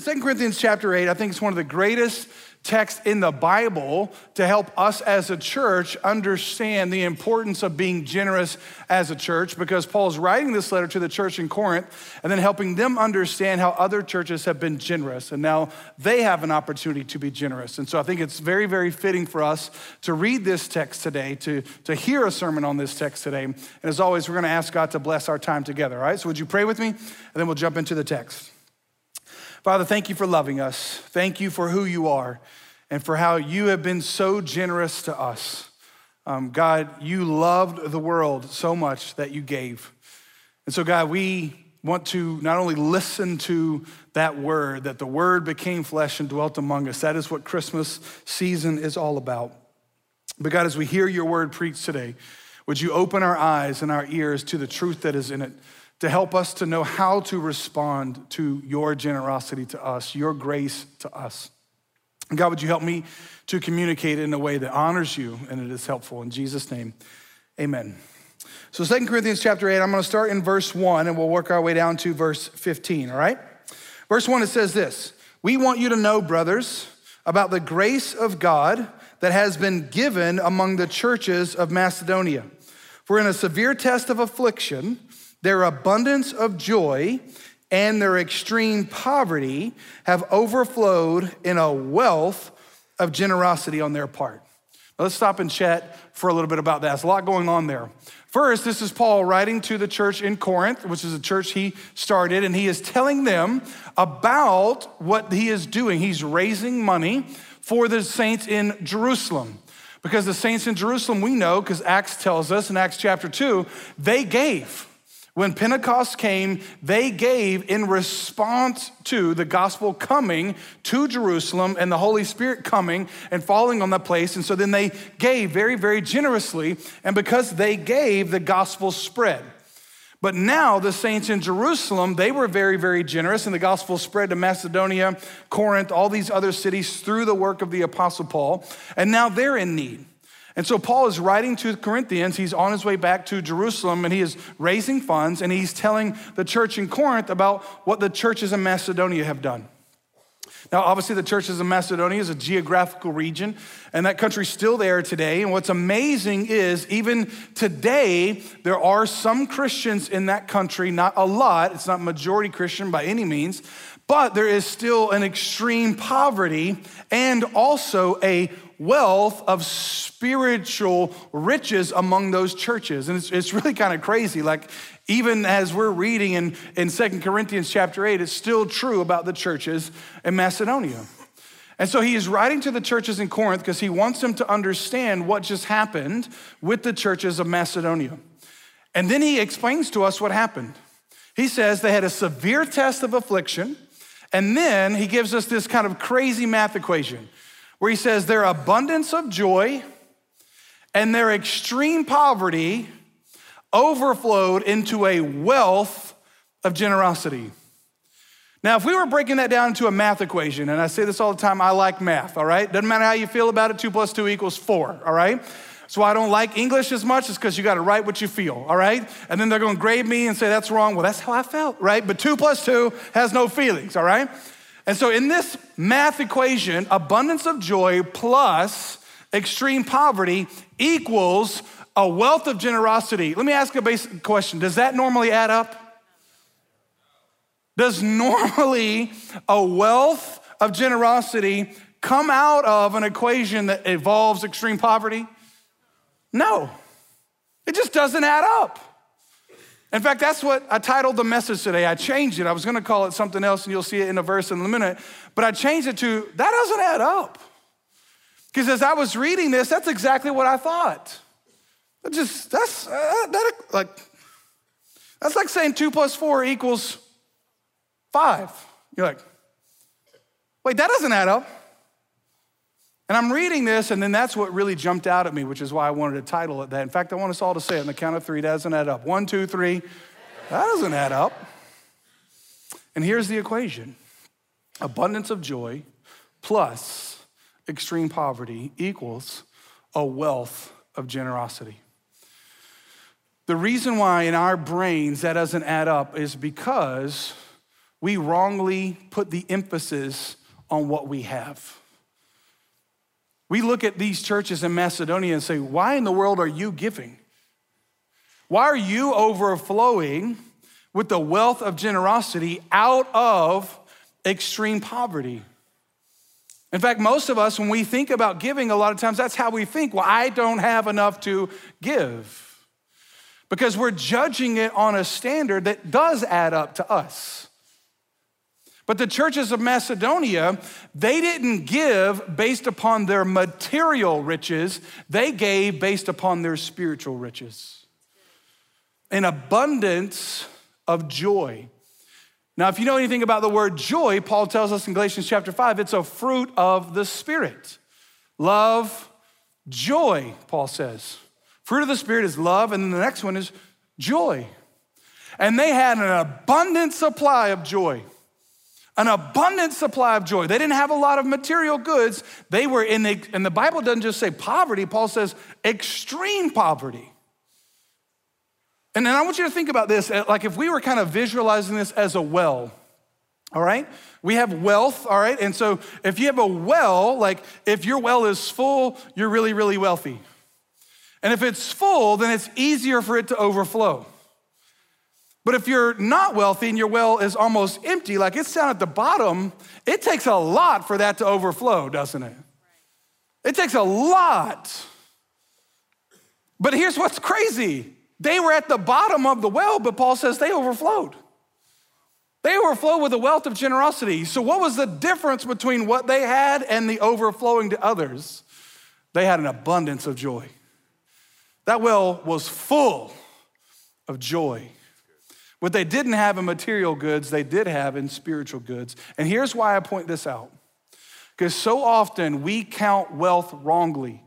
2 Corinthians chapter 8, I think it's one of the greatest texts in the Bible to help us as a church understand the importance of being generous as a church because Paul's writing this letter to the church in Corinth and then helping them understand how other churches have been generous and now they have an opportunity to be generous. And so I think it's very, very fitting for us to read this text today, to, to hear a sermon on this text today. And as always, we're going to ask God to bless our time together, all right? So would you pray with me? And then we'll jump into the text. Father, thank you for loving us. Thank you for who you are and for how you have been so generous to us. Um, God, you loved the world so much that you gave. And so, God, we want to not only listen to that word, that the word became flesh and dwelt among us. That is what Christmas season is all about. But, God, as we hear your word preached today, would you open our eyes and our ears to the truth that is in it? To help us to know how to respond to your generosity to us, your grace to us. And God, would you help me to communicate in a way that honors you and it is helpful? In Jesus' name, amen. So, Second Corinthians chapter 8, I'm going to start in verse 1 and we'll work our way down to verse 15, all right? Verse 1, it says this We want you to know, brothers, about the grace of God that has been given among the churches of Macedonia. For in a severe test of affliction, their abundance of joy and their extreme poverty have overflowed in a wealth of generosity on their part. Now let's stop and chat for a little bit about that. There's a lot going on there. First, this is Paul writing to the church in Corinth, which is a church he started, and he is telling them about what he is doing. He's raising money for the saints in Jerusalem. Because the saints in Jerusalem, we know, because Acts tells us in Acts chapter 2, they gave. When Pentecost came, they gave in response to the gospel coming to Jerusalem and the Holy Spirit coming and falling on that place. And so then they gave very, very generously. And because they gave, the gospel spread. But now the saints in Jerusalem, they were very, very generous, and the gospel spread to Macedonia, Corinth, all these other cities through the work of the Apostle Paul. And now they're in need. And so Paul is writing to the Corinthians. He's on his way back to Jerusalem and he is raising funds and he's telling the church in Corinth about what the churches in Macedonia have done. Now, obviously, the churches in Macedonia is a geographical region, and that country's still there today. And what's amazing is, even today, there are some Christians in that country, not a lot, it's not majority Christian by any means, but there is still an extreme poverty and also a wealth of spiritual riches among those churches. And it's, it's really kind of crazy. Like, even as we're reading in, in 2 Corinthians chapter 8, it's still true about the churches in Macedonia. And so he is writing to the churches in Corinth because he wants them to understand what just happened with the churches of Macedonia. And then he explains to us what happened. He says they had a severe test of affliction, and then he gives us this kind of crazy math equation where he says their abundance of joy and their extreme poverty overflowed into a wealth of generosity. Now, if we were breaking that down into a math equation, and I say this all the time, I like math, all right? Doesn't matter how you feel about it, two plus two equals four, all right? So I don't like English as much, is because you got to write what you feel, all right? And then they're going to grade me and say that's wrong. Well, that's how I felt, right? But two plus two has no feelings, all right? And so, in this math equation, abundance of joy plus extreme poverty equals a wealth of generosity. Let me ask a basic question Does that normally add up? Does normally a wealth of generosity come out of an equation that involves extreme poverty? No, it just doesn't add up. In fact, that's what I titled the message today. I changed it. I was going to call it something else, and you'll see it in a verse in a minute. But I changed it to that doesn't add up. Because as I was reading this, that's exactly what I thought. It just that's uh, that like that's like saying two plus four equals five. You're like, wait, that doesn't add up. And I'm reading this, and then that's what really jumped out at me, which is why I wanted to title it that. In fact, I want us all to say it on the count of three. That doesn't add up. One, two, three. That doesn't add up. And here's the equation abundance of joy plus extreme poverty equals a wealth of generosity. The reason why in our brains that doesn't add up is because we wrongly put the emphasis on what we have. We look at these churches in Macedonia and say, why in the world are you giving? Why are you overflowing with the wealth of generosity out of extreme poverty? In fact, most of us, when we think about giving, a lot of times that's how we think. Well, I don't have enough to give. Because we're judging it on a standard that does add up to us. But the churches of Macedonia, they didn't give based upon their material riches, they gave based upon their spiritual riches. An abundance of joy. Now, if you know anything about the word joy, Paul tells us in Galatians chapter 5, it's a fruit of the Spirit. Love, joy, Paul says. Fruit of the Spirit is love, and then the next one is joy. And they had an abundant supply of joy an abundant supply of joy. They didn't have a lot of material goods. They were in the, and the Bible doesn't just say poverty, Paul says extreme poverty. And then I want you to think about this uh, like if we were kind of visualizing this as a well, all right? We have wealth, all right? And so if you have a well, like if your well is full, you're really, really wealthy. And if it's full, then it's easier for it to overflow. But if you're not wealthy and your well is almost empty, like it's down at the bottom, it takes a lot for that to overflow, doesn't it? It takes a lot. But here's what's crazy they were at the bottom of the well, but Paul says they overflowed. They overflowed with a wealth of generosity. So, what was the difference between what they had and the overflowing to others? They had an abundance of joy. That well was full of joy. What they didn't have in material goods, they did have in spiritual goods. And here's why I point this out. Because so often we count wealth wrongly.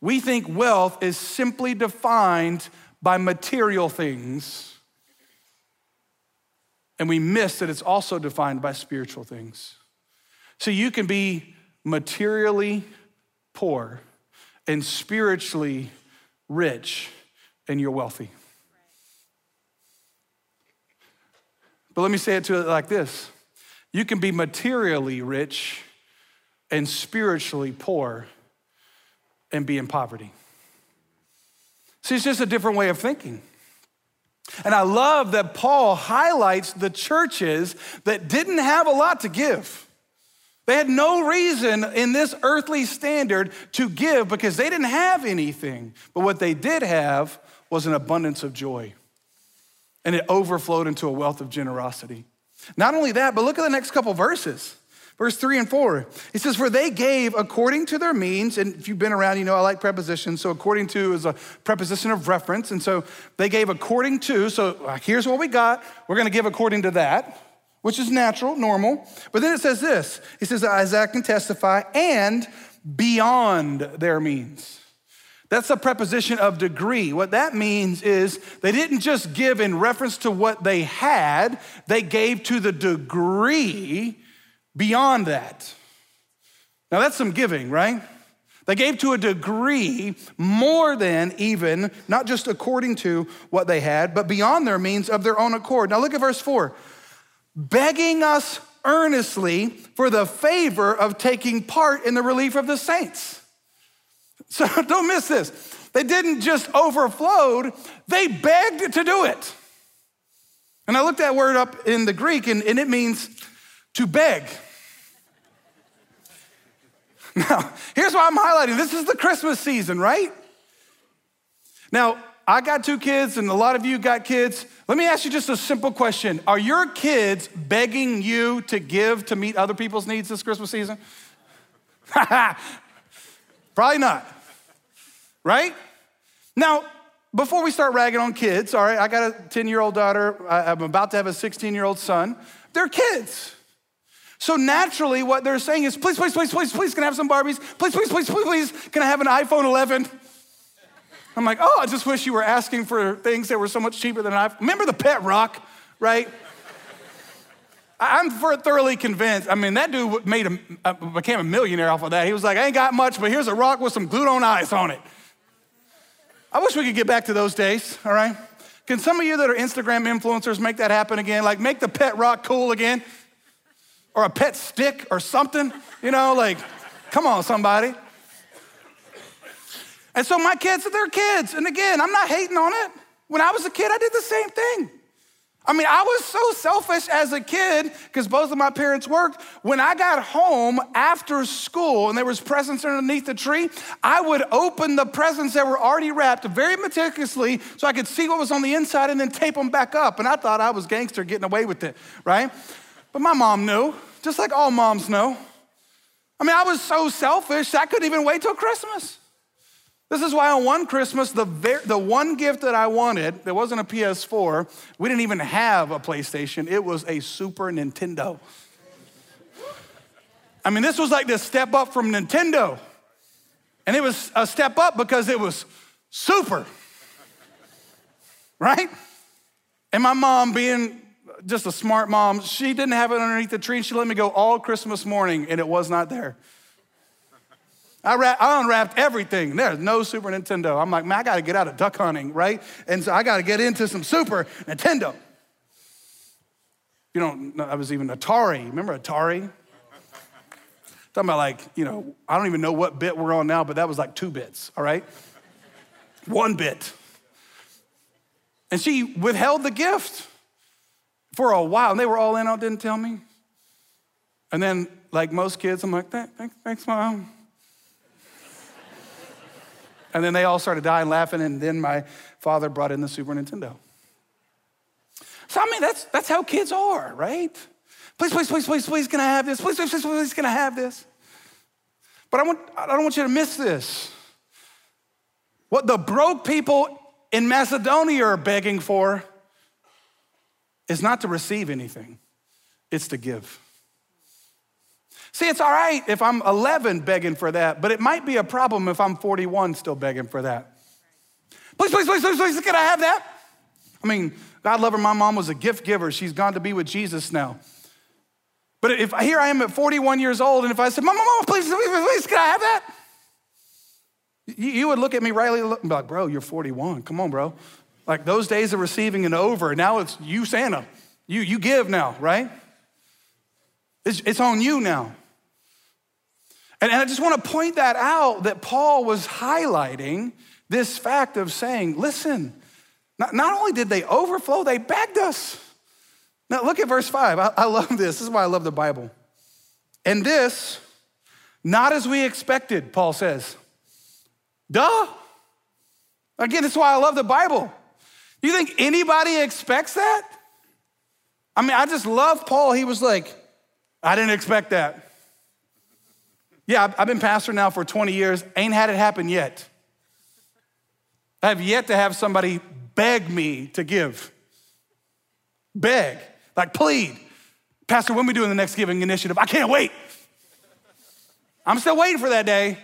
We think wealth is simply defined by material things, and we miss that it's also defined by spiritual things. So you can be materially poor and spiritually rich, and you're wealthy. But let me say it to it like this you can be materially rich and spiritually poor and be in poverty. See, it's just a different way of thinking. And I love that Paul highlights the churches that didn't have a lot to give. They had no reason in this earthly standard to give because they didn't have anything. But what they did have was an abundance of joy and it overflowed into a wealth of generosity. Not only that, but look at the next couple verses. Verse three and four. it says, For they gave according to their means. And if you've been around, you know I like prepositions. So according to is a preposition of reference. And so they gave according to. So uh, here's what we got. We're going to give according to that, which is natural, normal. But then it says this He says, Isaac can testify, and beyond their means. That's a preposition of degree. What that means is they didn't just give in reference to what they had, they gave to the degree beyond that. Now, that's some giving, right? They gave to a degree more than even, not just according to what they had, but beyond their means of their own accord. Now, look at verse four begging us earnestly for the favor of taking part in the relief of the saints. So don't miss this. They didn't just overflowed, they begged to do it. And I looked that word up in the Greek, and, and it means to beg. Now, here's why I'm highlighting this is the Christmas season, right? Now, I got two kids, and a lot of you got kids. Let me ask you just a simple question Are your kids begging you to give to meet other people's needs this Christmas season? Probably not right? Now, before we start ragging on kids, all right, I got a 10 year old daughter, I'm about to have a 16 year old son. They're kids. So naturally, what they're saying is, please, please, please, please, please, can I have some Barbies? Please, please, please, please, please, can I have an iPhone 11? I'm like, oh, I just wish you were asking for things that were so much cheaper than an iPhone. Remember the pet rock, right? I'm thoroughly convinced. I mean, that dude made a, became a millionaire off of that. He was like, I ain't got much, but here's a rock with some glued on eyes on it. I wish we could get back to those days, all right? Can some of you that are Instagram influencers make that happen again? Like make the pet rock cool again? Or a pet stick or something? You know, like, come on, somebody. And so my kids, they're kids. And again, I'm not hating on it. When I was a kid, I did the same thing. I mean, I was so selfish as a kid because both of my parents worked. When I got home after school and there was presents underneath the tree, I would open the presents that were already wrapped very meticulously so I could see what was on the inside and then tape them back up. And I thought I was gangster getting away with it, right? But my mom knew, just like all moms know. I mean, I was so selfish, I couldn't even wait till Christmas. This is why on one Christmas, the, ver- the one gift that I wanted, there wasn't a PS4, we didn't even have a PlayStation, it was a Super Nintendo. I mean, this was like the step up from Nintendo. And it was a step up because it was super, right? And my mom, being just a smart mom, she didn't have it underneath the tree. And she let me go all Christmas morning, and it was not there. I, wrap, I unwrapped everything. There's no Super Nintendo. I'm like, man, I got to get out of duck hunting, right? And so I got to get into some Super Nintendo. You don't know, I was even Atari. Remember Atari? Talking about like, you know, I don't even know what bit we're on now, but that was like two bits, all right? One bit. And she withheld the gift for a while, and they were all in on didn't tell me. And then, like most kids, I'm like, thanks, thanks, mom. And then they all started dying laughing, and then my father brought in the Super Nintendo. So, I mean, that's, that's how kids are, right? Please, please, please, please, please, can I have this? Please, please, please, please, can I have this? But I, want, I don't want you to miss this. What the broke people in Macedonia are begging for is not to receive anything, it's to give. See, it's all right if I'm 11 begging for that, but it might be a problem if I'm 41 still begging for that. Please, please, please, please, please, can I have that? I mean, God love her, my mom was a gift giver. She's gone to be with Jesus now. But if here I am at 41 years old, and if I said, Mama, Mama, please, please, please, can I have that? You, would look at me rightly and be like, bro, you're 41. Come on, bro. Like those days of receiving and over. Now it's you, Santa. You, you give now, right? It's, it's on you now. And, and I just want to point that out that Paul was highlighting this fact of saying, listen, not, not only did they overflow, they begged us. Now look at verse five. I, I love this. This is why I love the Bible. And this, not as we expected, Paul says. Duh. Again, that's why I love the Bible. You think anybody expects that? I mean, I just love Paul. He was like, I didn't expect that. Yeah, I've been pastor now for 20 years, ain't had it happen yet. I have yet to have somebody beg me to give. Beg, like plead. Pastor, when we doing the next giving initiative? I can't wait. I'm still waiting for that day.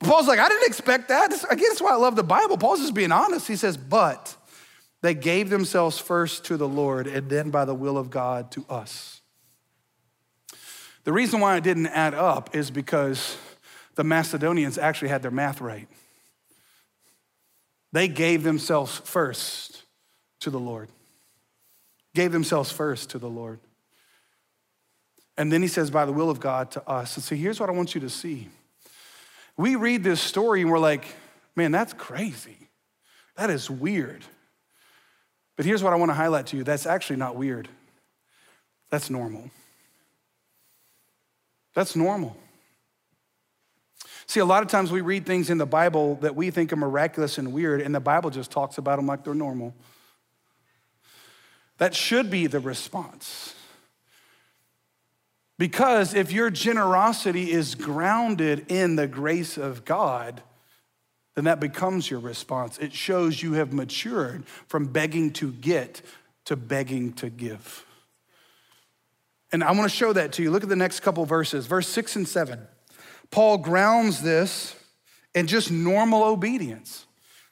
Paul's like, I didn't expect that. Again, that's why I love the Bible. Paul's just being honest. He says, but they gave themselves first to the Lord and then by the will of God to us. The reason why it didn't add up is because the Macedonians actually had their math right. They gave themselves first to the Lord, gave themselves first to the Lord. And then he says, by the will of God to us. And so here's what I want you to see. We read this story and we're like, man, that's crazy. That is weird. But here's what I want to highlight to you that's actually not weird, that's normal. That's normal. See, a lot of times we read things in the Bible that we think are miraculous and weird, and the Bible just talks about them like they're normal. That should be the response. Because if your generosity is grounded in the grace of God, then that becomes your response. It shows you have matured from begging to get to begging to give. And I want to show that to you. Look at the next couple verses, verse six and seven. Paul grounds this in just normal obedience.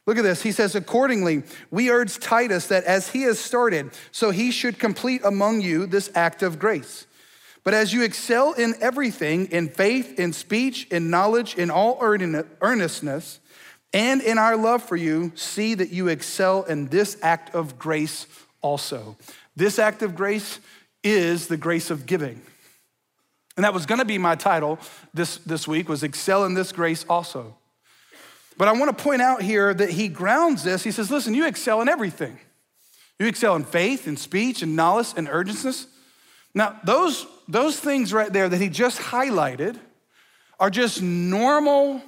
Look at this. He says, Accordingly, we urge Titus that as he has started, so he should complete among you this act of grace. But as you excel in everything, in faith, in speech, in knowledge, in all earnestness, and in our love for you, see that you excel in this act of grace also. This act of grace is the grace of giving. And that was gonna be my title this, this week, was excel in this grace also. But I wanna point out here that he grounds this. He says, listen, you excel in everything. You excel in faith and speech and knowledge and urgency. Now, those, those things right there that he just highlighted are just normal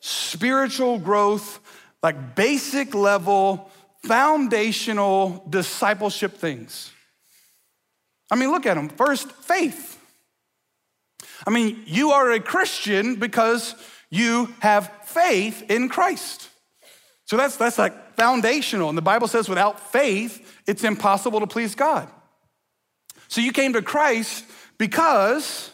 spiritual growth, like basic level, foundational discipleship things. I mean, look at them. First, faith. I mean, you are a Christian because you have faith in Christ. So that's, that's like foundational. And the Bible says without faith, it's impossible to please God. So you came to Christ because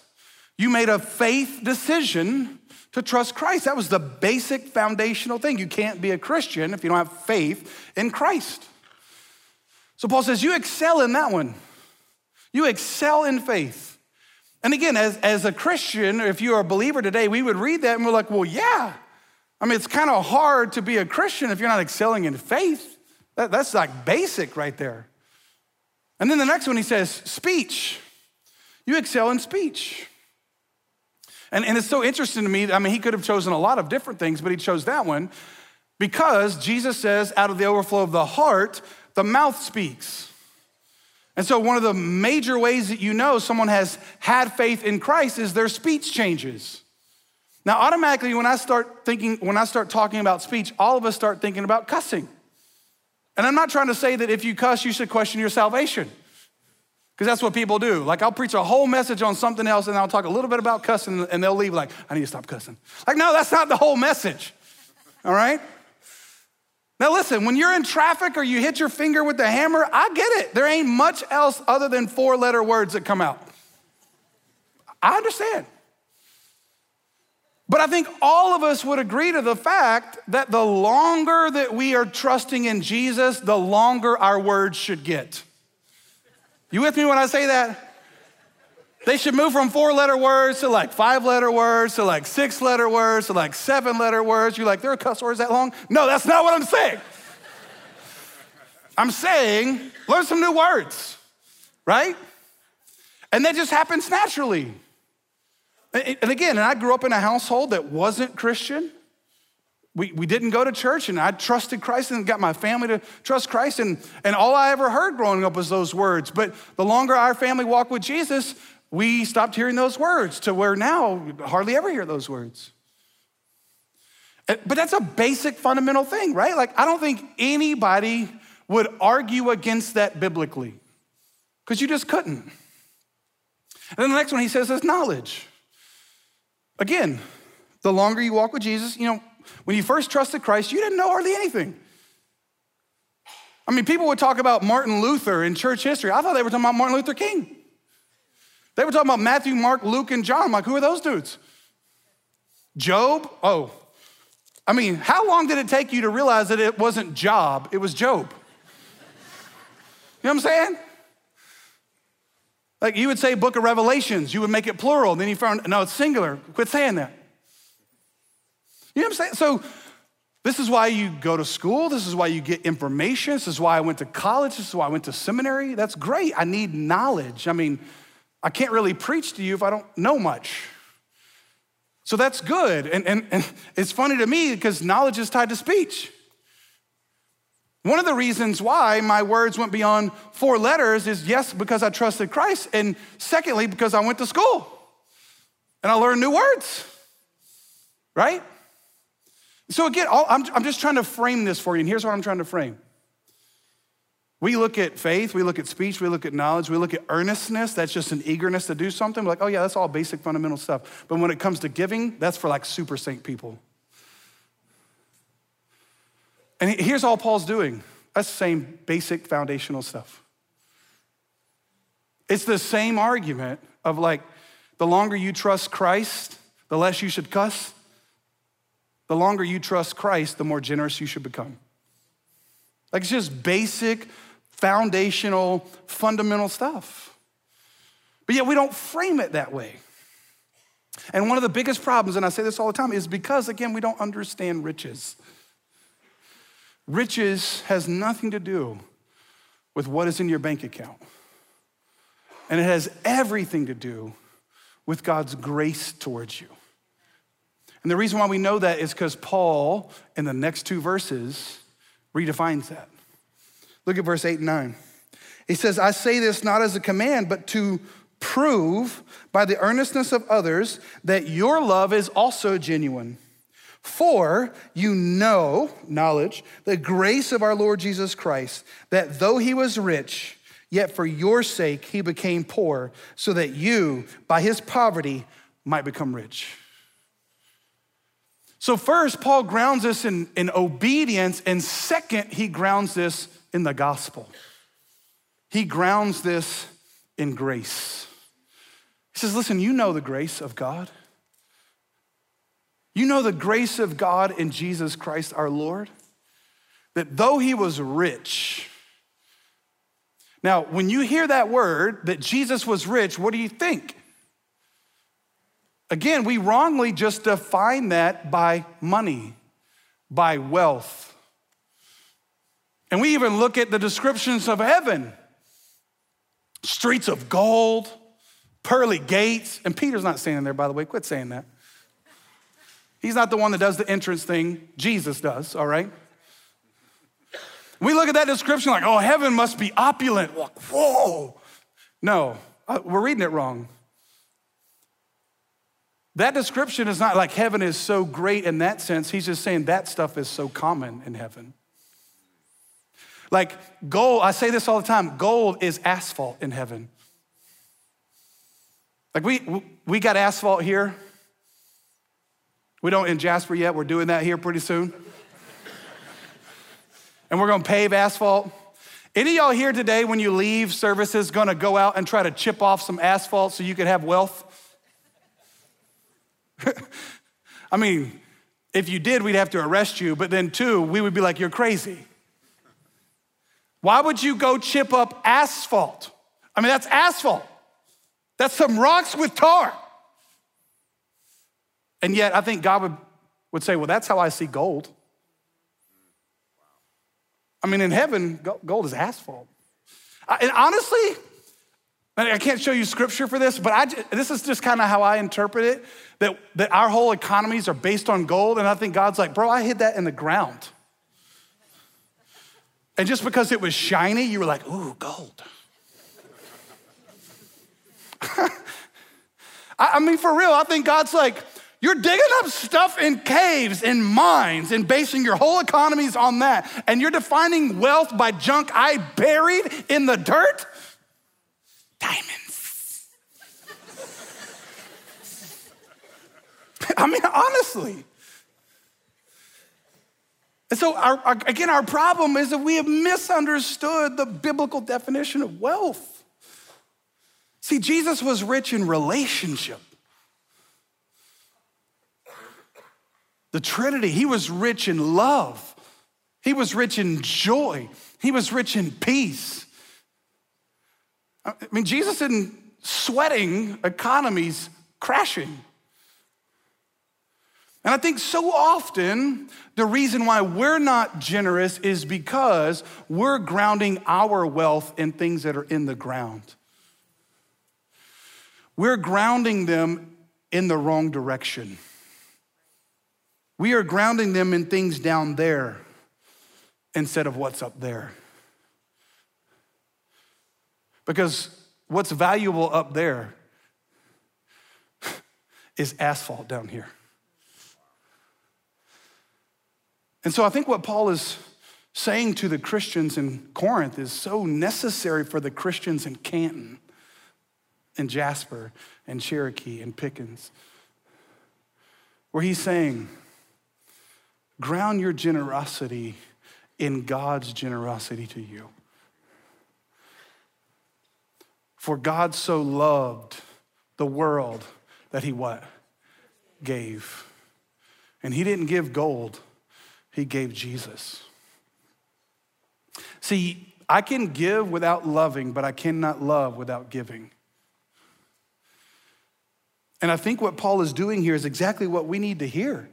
you made a faith decision to trust Christ. That was the basic foundational thing. You can't be a Christian if you don't have faith in Christ. So Paul says, You excel in that one. You excel in faith. And again, as, as a Christian, if you're a believer today, we would read that and we're like, Well, yeah. I mean, it's kind of hard to be a Christian if you're not excelling in faith. That, that's like basic right there. And then the next one, he says, Speech. You excel in speech. And, and it's so interesting to me. I mean, he could have chosen a lot of different things, but he chose that one because Jesus says, out of the overflow of the heart, the mouth speaks. And so, one of the major ways that you know someone has had faith in Christ is their speech changes. Now, automatically, when I start thinking, when I start talking about speech, all of us start thinking about cussing. And I'm not trying to say that if you cuss, you should question your salvation. Because that's what people do. Like, I'll preach a whole message on something else and I'll talk a little bit about cussing and they'll leave like, I need to stop cussing. Like, no, that's not the whole message. All right? Now, listen, when you're in traffic or you hit your finger with the hammer, I get it. There ain't much else other than four letter words that come out. I understand. But I think all of us would agree to the fact that the longer that we are trusting in Jesus, the longer our words should get. You with me when I say that? They should move from four letter words to like five letter words to like six letter words to like seven letter words. You're like, there are cuss words that long? No, that's not what I'm saying. I'm saying learn some new words, right? And that just happens naturally. And again, and I grew up in a household that wasn't Christian. We, we didn't go to church, and I trusted Christ and got my family to trust Christ. And, and all I ever heard growing up was those words. But the longer our family walked with Jesus, we stopped hearing those words to where now we hardly ever hear those words. Eh, but that's a basic fundamental thing, right? Like, I don't think anybody would argue against that biblically because you just couldn't. And then the next one he says is knowledge. Again, the longer you walk with Jesus, you know, when you first trusted Christ, you didn't know hardly anything. I mean, people would talk about Martin Luther in church history. I thought they were talking about Martin Luther King. They were talking about Matthew, Mark, Luke, and John. I'm like, who are those dudes? Job? Oh, I mean, how long did it take you to realize that it wasn't Job, it was Job? You know what I'm saying? Like you would say book of Revelations, you would make it plural, then you found, no, it's singular. Quit saying that. You know what I'm saying? So, this is why you go to school. This is why you get information. This is why I went to college. This is why I went to seminary. That's great. I need knowledge. I mean, I can't really preach to you if I don't know much. So that's good. And, and, and it's funny to me because knowledge is tied to speech. One of the reasons why my words went beyond four letters is yes, because I trusted Christ, and secondly, because I went to school and I learned new words, right? So, again, I'm, I'm just trying to frame this for you, and here's what I'm trying to frame. We look at faith, we look at speech, we look at knowledge, we look at earnestness. That's just an eagerness to do something. We're like, oh, yeah, that's all basic fundamental stuff. But when it comes to giving, that's for like super saint people. And here's all Paul's doing that's the same basic foundational stuff. It's the same argument of like, the longer you trust Christ, the less you should cuss. The longer you trust Christ, the more generous you should become. Like it's just basic, foundational, fundamental stuff. But yet we don't frame it that way. And one of the biggest problems, and I say this all the time, is because, again, we don't understand riches. Riches has nothing to do with what is in your bank account. And it has everything to do with God's grace towards you. And the reason why we know that is because Paul, in the next two verses, redefines that. Look at verse 8 and 9. He says, I say this not as a command, but to prove by the earnestness of others that your love is also genuine. For you know, knowledge, the grace of our Lord Jesus Christ, that though he was rich, yet for your sake he became poor, so that you, by his poverty, might become rich. So, first, Paul grounds this in, in obedience, and second, he grounds this in the gospel. He grounds this in grace. He says, Listen, you know the grace of God. You know the grace of God in Jesus Christ our Lord, that though he was rich, now, when you hear that word, that Jesus was rich, what do you think? Again, we wrongly just define that by money, by wealth. And we even look at the descriptions of heaven streets of gold, pearly gates. And Peter's not standing there, by the way. Quit saying that. He's not the one that does the entrance thing, Jesus does, all right? We look at that description like, oh, heaven must be opulent. Like, whoa. No, uh, we're reading it wrong. That description is not like heaven is so great in that sense. He's just saying that stuff is so common in heaven. Like gold, I say this all the time gold is asphalt in heaven. Like we, we got asphalt here. We don't in Jasper yet. We're doing that here pretty soon. and we're gonna pave asphalt. Any y'all here today when you leave services gonna go out and try to chip off some asphalt so you can have wealth? I mean, if you did, we'd have to arrest you, but then, two, we would be like, you're crazy. Why would you go chip up asphalt? I mean, that's asphalt. That's some rocks with tar. And yet, I think God would, would say, well, that's how I see gold. I mean, in heaven, gold is asphalt. And honestly, I can't show you scripture for this, but I, this is just kind of how I interpret it that, that our whole economies are based on gold. And I think God's like, bro, I hid that in the ground. And just because it was shiny, you were like, ooh, gold. I mean, for real, I think God's like, you're digging up stuff in caves, in mines, and basing your whole economies on that. And you're defining wealth by junk I buried in the dirt? diamonds. I mean, honestly. And so, our, our, again, our problem is that we have misunderstood the biblical definition of wealth. See, Jesus was rich in relationship. The Trinity, he was rich in love, he was rich in joy, he was rich in peace. I mean, Jesus isn't sweating economies crashing. And I think so often the reason why we're not generous is because we're grounding our wealth in things that are in the ground. We're grounding them in the wrong direction. We are grounding them in things down there instead of what's up there. Because what's valuable up there is asphalt down here. And so I think what Paul is saying to the Christians in Corinth is so necessary for the Christians in Canton and Jasper and Cherokee and Pickens, where he's saying, ground your generosity in God's generosity to you. For God so loved the world that he what? Gave. And he didn't give gold, he gave Jesus. See, I can give without loving, but I cannot love without giving. And I think what Paul is doing here is exactly what we need to hear.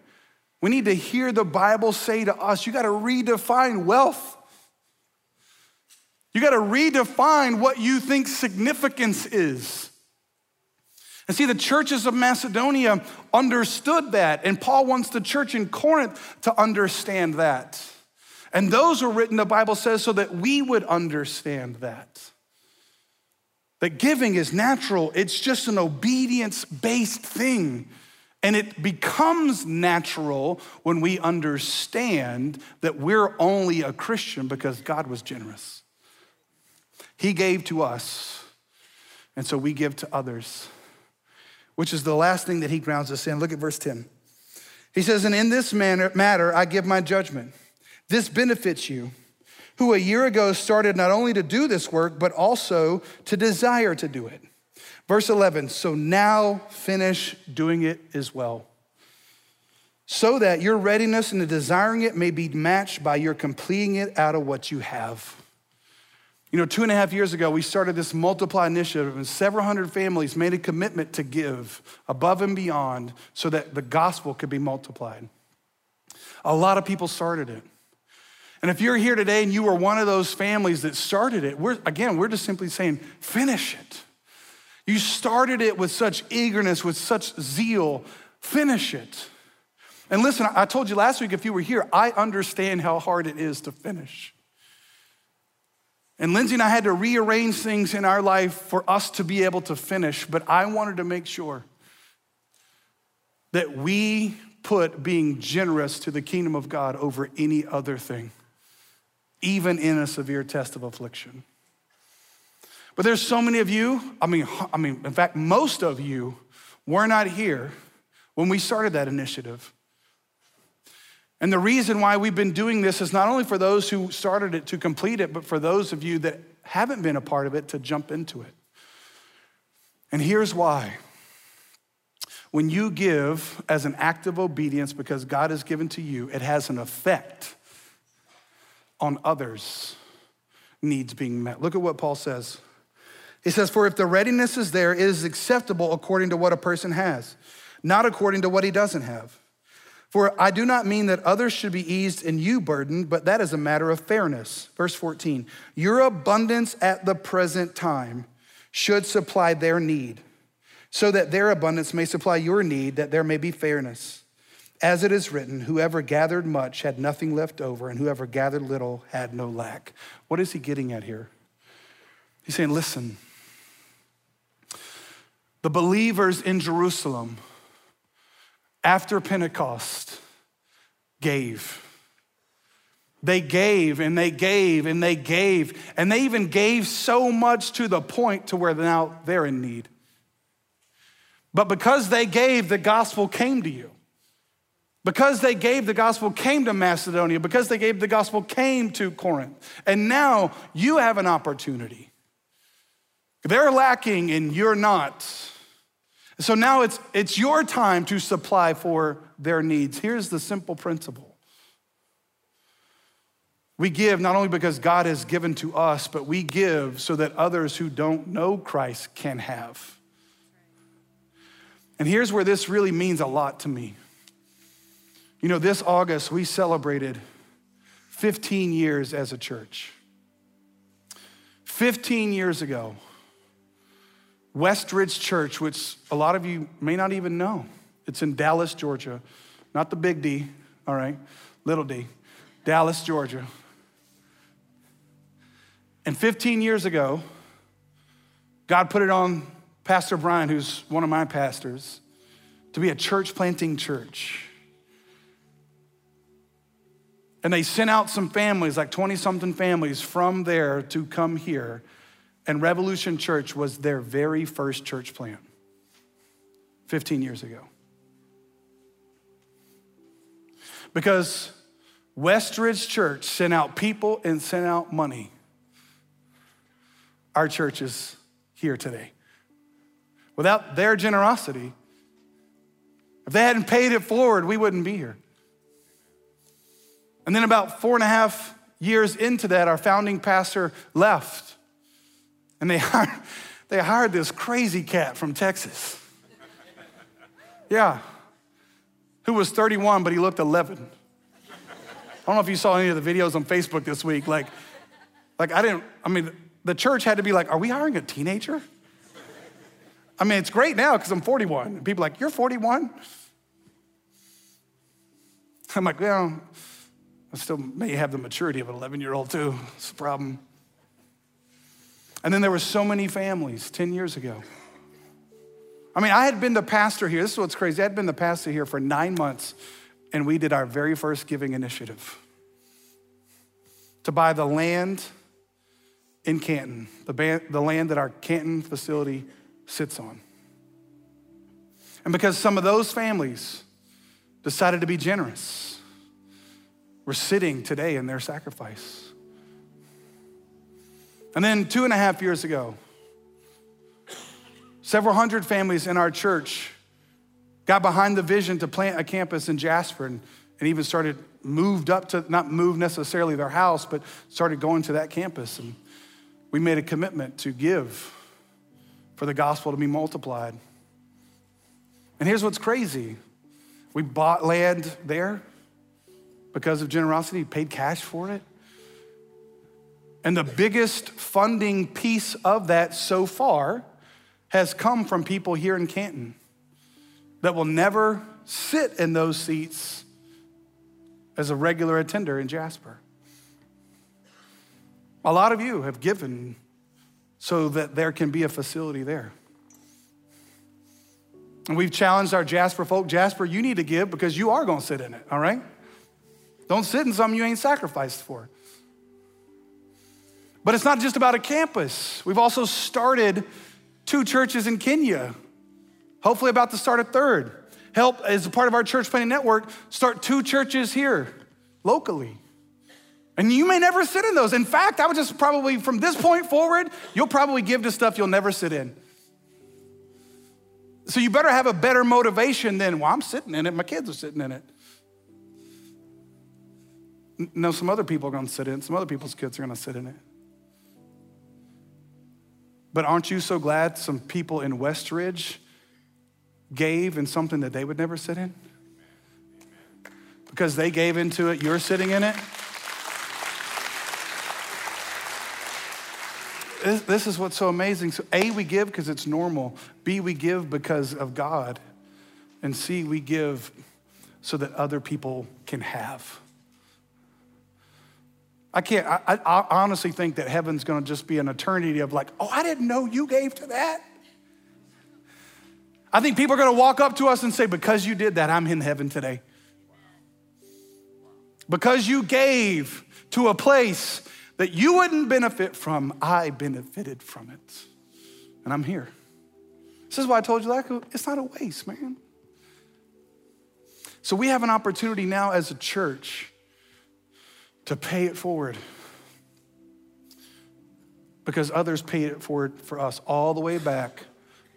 We need to hear the Bible say to us, you got to redefine wealth. You got to redefine what you think significance is. And see, the churches of Macedonia understood that, and Paul wants the church in Corinth to understand that. And those were written, the Bible says, so that we would understand that. That giving is natural, it's just an obedience based thing. And it becomes natural when we understand that we're only a Christian because God was generous. He gave to us, and so we give to others, which is the last thing that he grounds us in. Look at verse 10. He says, And in this manner, matter I give my judgment. This benefits you, who a year ago started not only to do this work, but also to desire to do it. Verse 11, so now finish doing it as well, so that your readiness and the desiring it may be matched by your completing it out of what you have. You know, two and a half years ago, we started this multiply initiative, and several hundred families made a commitment to give above and beyond so that the gospel could be multiplied. A lot of people started it. And if you're here today and you were one of those families that started it, we're, again, we're just simply saying, finish it. You started it with such eagerness, with such zeal. Finish it. And listen, I told you last week if you were here, I understand how hard it is to finish. And Lindsay and I had to rearrange things in our life for us to be able to finish, but I wanted to make sure that we put being generous to the kingdom of God over any other thing, even in a severe test of affliction. But there's so many of you, I mean, I mean, in fact, most of you were not here when we started that initiative. And the reason why we've been doing this is not only for those who started it to complete it, but for those of you that haven't been a part of it to jump into it. And here's why. When you give as an act of obedience because God has given to you, it has an effect on others' needs being met. Look at what Paul says. He says, For if the readiness is there, it is acceptable according to what a person has, not according to what he doesn't have. For I do not mean that others should be eased and you burdened, but that is a matter of fairness. Verse 14, your abundance at the present time should supply their need, so that their abundance may supply your need, that there may be fairness. As it is written, whoever gathered much had nothing left over, and whoever gathered little had no lack. What is he getting at here? He's saying, listen, the believers in Jerusalem after Pentecost gave. They gave and they gave and they gave and they even gave so much to the point to where now they're in need. But because they gave, the gospel came to you. Because they gave, the gospel came to Macedonia. Because they gave, the gospel came to Corinth. And now you have an opportunity. They're lacking and you're not. So now it's, it's your time to supply for their needs. Here's the simple principle we give not only because God has given to us, but we give so that others who don't know Christ can have. And here's where this really means a lot to me. You know, this August, we celebrated 15 years as a church. 15 years ago, Westridge Church, which a lot of you may not even know. It's in Dallas, Georgia. Not the big D, all right, little d, Dallas, Georgia. And 15 years ago, God put it on Pastor Brian, who's one of my pastors, to be a church planting church. And they sent out some families, like 20 something families from there to come here and Revolution Church was their very first church plant 15 years ago. Because Westridge Church sent out people and sent out money. Our church is here today. Without their generosity, if they hadn't paid it forward, we wouldn't be here. And then, about four and a half years into that, our founding pastor left. And they hired, they hired this crazy cat from Texas. Yeah. who was 31, but he looked 11. I don't know if you saw any of the videos on Facebook this week. Like, like I didn't, I mean, the church had to be like, are we hiring a teenager? I mean, it's great now because I'm 41. And people are like, you're 41? I'm like, well, I still may have the maturity of an 11 year old too. It's a problem. And then there were so many families 10 years ago. I mean, I had been the pastor here. This is what's crazy. I had been the pastor here for nine months, and we did our very first giving initiative to buy the land in Canton, the, ban- the land that our Canton facility sits on. And because some of those families decided to be generous, we're sitting today in their sacrifice. And then two and a half years ago, several hundred families in our church got behind the vision to plant a campus in Jasper and, and even started moved up to not move necessarily their house, but started going to that campus. And we made a commitment to give for the gospel to be multiplied. And here's what's crazy we bought land there because of generosity, paid cash for it. And the biggest funding piece of that so far has come from people here in Canton that will never sit in those seats as a regular attender in Jasper. A lot of you have given so that there can be a facility there. And we've challenged our Jasper folk Jasper, you need to give because you are going to sit in it, all right? Don't sit in something you ain't sacrificed for. But it's not just about a campus. We've also started two churches in Kenya, hopefully, about to start a third. Help, as a part of our church planting network, start two churches here locally. And you may never sit in those. In fact, I would just probably, from this point forward, you'll probably give to stuff you'll never sit in. So you better have a better motivation than, well, I'm sitting in it, my kids are sitting in it. No, some other people are gonna sit in some other people's kids are gonna sit in it. But aren't you so glad some people in Westridge gave in something that they would never sit in? Because they gave into it, you're sitting in it. This is what's so amazing. So, A, we give because it's normal. B, we give because of God. And C, we give so that other people can have. I can't, I, I honestly think that heaven's gonna just be an eternity of like, oh, I didn't know you gave to that. I think people are gonna walk up to us and say, because you did that, I'm in heaven today. Because you gave to a place that you wouldn't benefit from, I benefited from it. And I'm here. This is why I told you that it's not a waste, man. So we have an opportunity now as a church to pay it forward because others paid it forward for us all the way back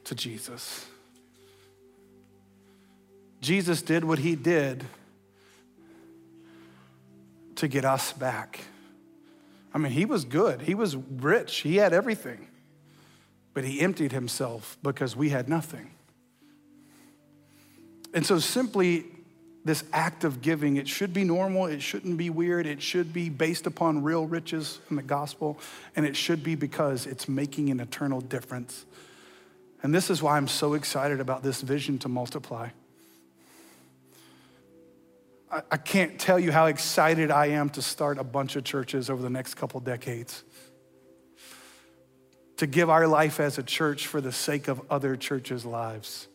to Jesus. Jesus did what he did to get us back. I mean, he was good, he was rich, he had everything, but he emptied himself because we had nothing. And so, simply this act of giving, it should be normal, it shouldn't be weird, it should be based upon real riches in the gospel, and it should be because it's making an eternal difference. And this is why I'm so excited about this vision to multiply. I, I can't tell you how excited I am to start a bunch of churches over the next couple decades. To give our life as a church for the sake of other churches' lives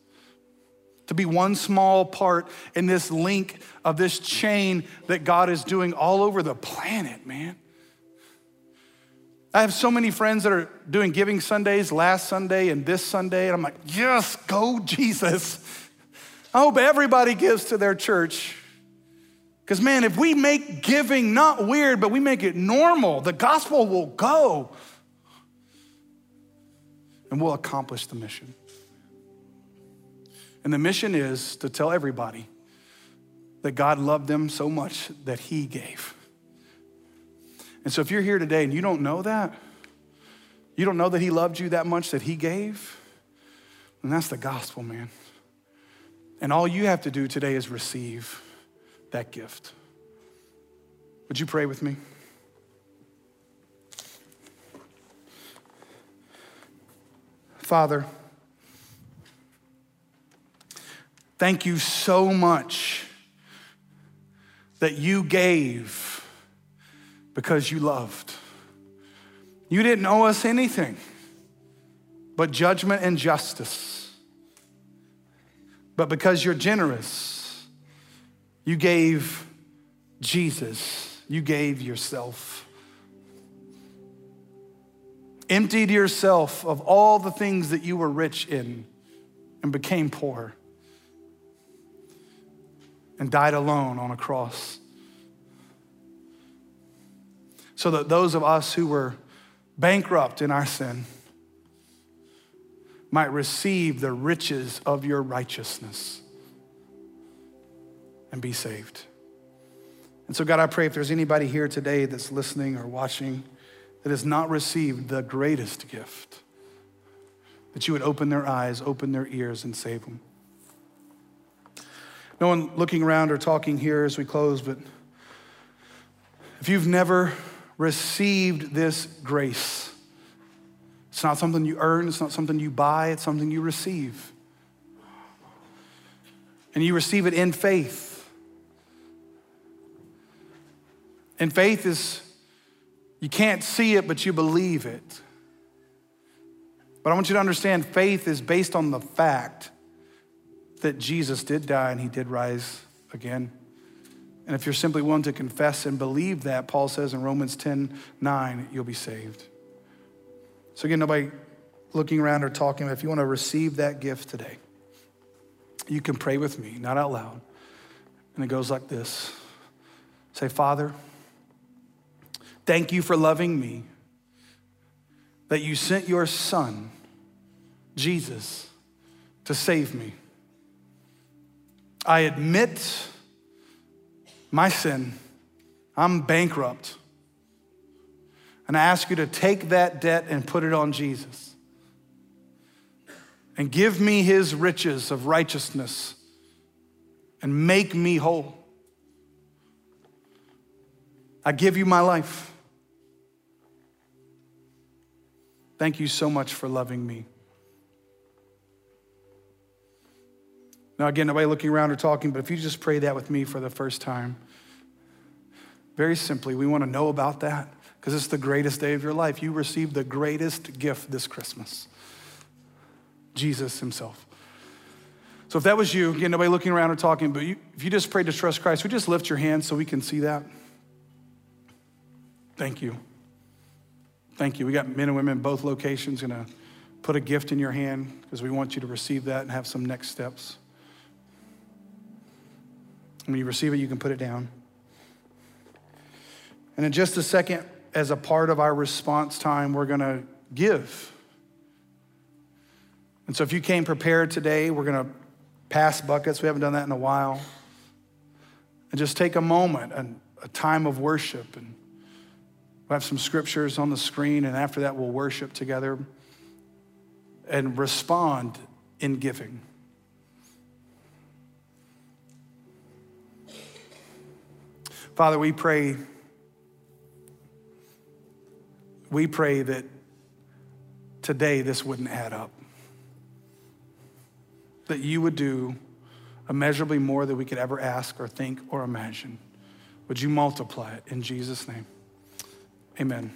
to be one small part in this link of this chain that God is doing all over the planet, man. I have so many friends that are doing giving Sundays last Sunday and this Sunday, and I'm like, yes, go Jesus. I hope everybody gives to their church. Because, man, if we make giving not weird, but we make it normal, the gospel will go and we'll accomplish the mission. And the mission is to tell everybody that God loved them so much that He gave. And so if you're here today and you don't know that, you don't know that He loved you that much that He gave, then that's the gospel, man. And all you have to do today is receive that gift. Would you pray with me? Father, thank you so much that you gave because you loved. You didn't owe us anything but judgment and justice. But because you're generous, you gave Jesus, you gave yourself. Emptied yourself of all the things that you were rich in and became poor and died alone on a cross. So that those of us who were bankrupt in our sin might receive the riches of your righteousness and be saved. And so, God, I pray if there's anybody here today that's listening or watching that has not received the greatest gift, that you would open their eyes, open their ears, and save them. No one looking around or talking here as we close, but if you've never received this grace, it's not something you earn, it's not something you buy, it's something you receive. And you receive it in faith. And faith is, you can't see it, but you believe it. But I want you to understand faith is based on the fact that Jesus did die and he did rise again. And if you're simply willing to confess and believe that, Paul says in Romans 10 9, you'll be saved. So, again, nobody looking around or talking, if you want to receive that gift today, you can pray with me, not out loud. And it goes like this Say, Father, thank you for loving me, that you sent your son, Jesus, to save me. I admit my sin. I'm bankrupt. And I ask you to take that debt and put it on Jesus. And give me his riches of righteousness and make me whole. I give you my life. Thank you so much for loving me. Now, again, nobody looking around or talking, but if you just pray that with me for the first time, very simply, we want to know about that because it's the greatest day of your life. You received the greatest gift this Christmas Jesus Himself. So if that was you, again, nobody looking around or talking, but you, if you just prayed to trust Christ, we just lift your hand so we can see that. Thank you. Thank you. We got men and women both locations going to put a gift in your hand because we want you to receive that and have some next steps. When you receive it, you can put it down. And in just a second, as a part of our response time, we're going to give. And so if you came prepared today, we're going to pass buckets. We haven't done that in a while. And just take a moment and a time of worship. And we'll have some scriptures on the screen. And after that, we'll worship together and respond in giving. Father, we pray, we pray that today this wouldn't add up. That you would do immeasurably more than we could ever ask or think or imagine. Would you multiply it in Jesus' name? Amen.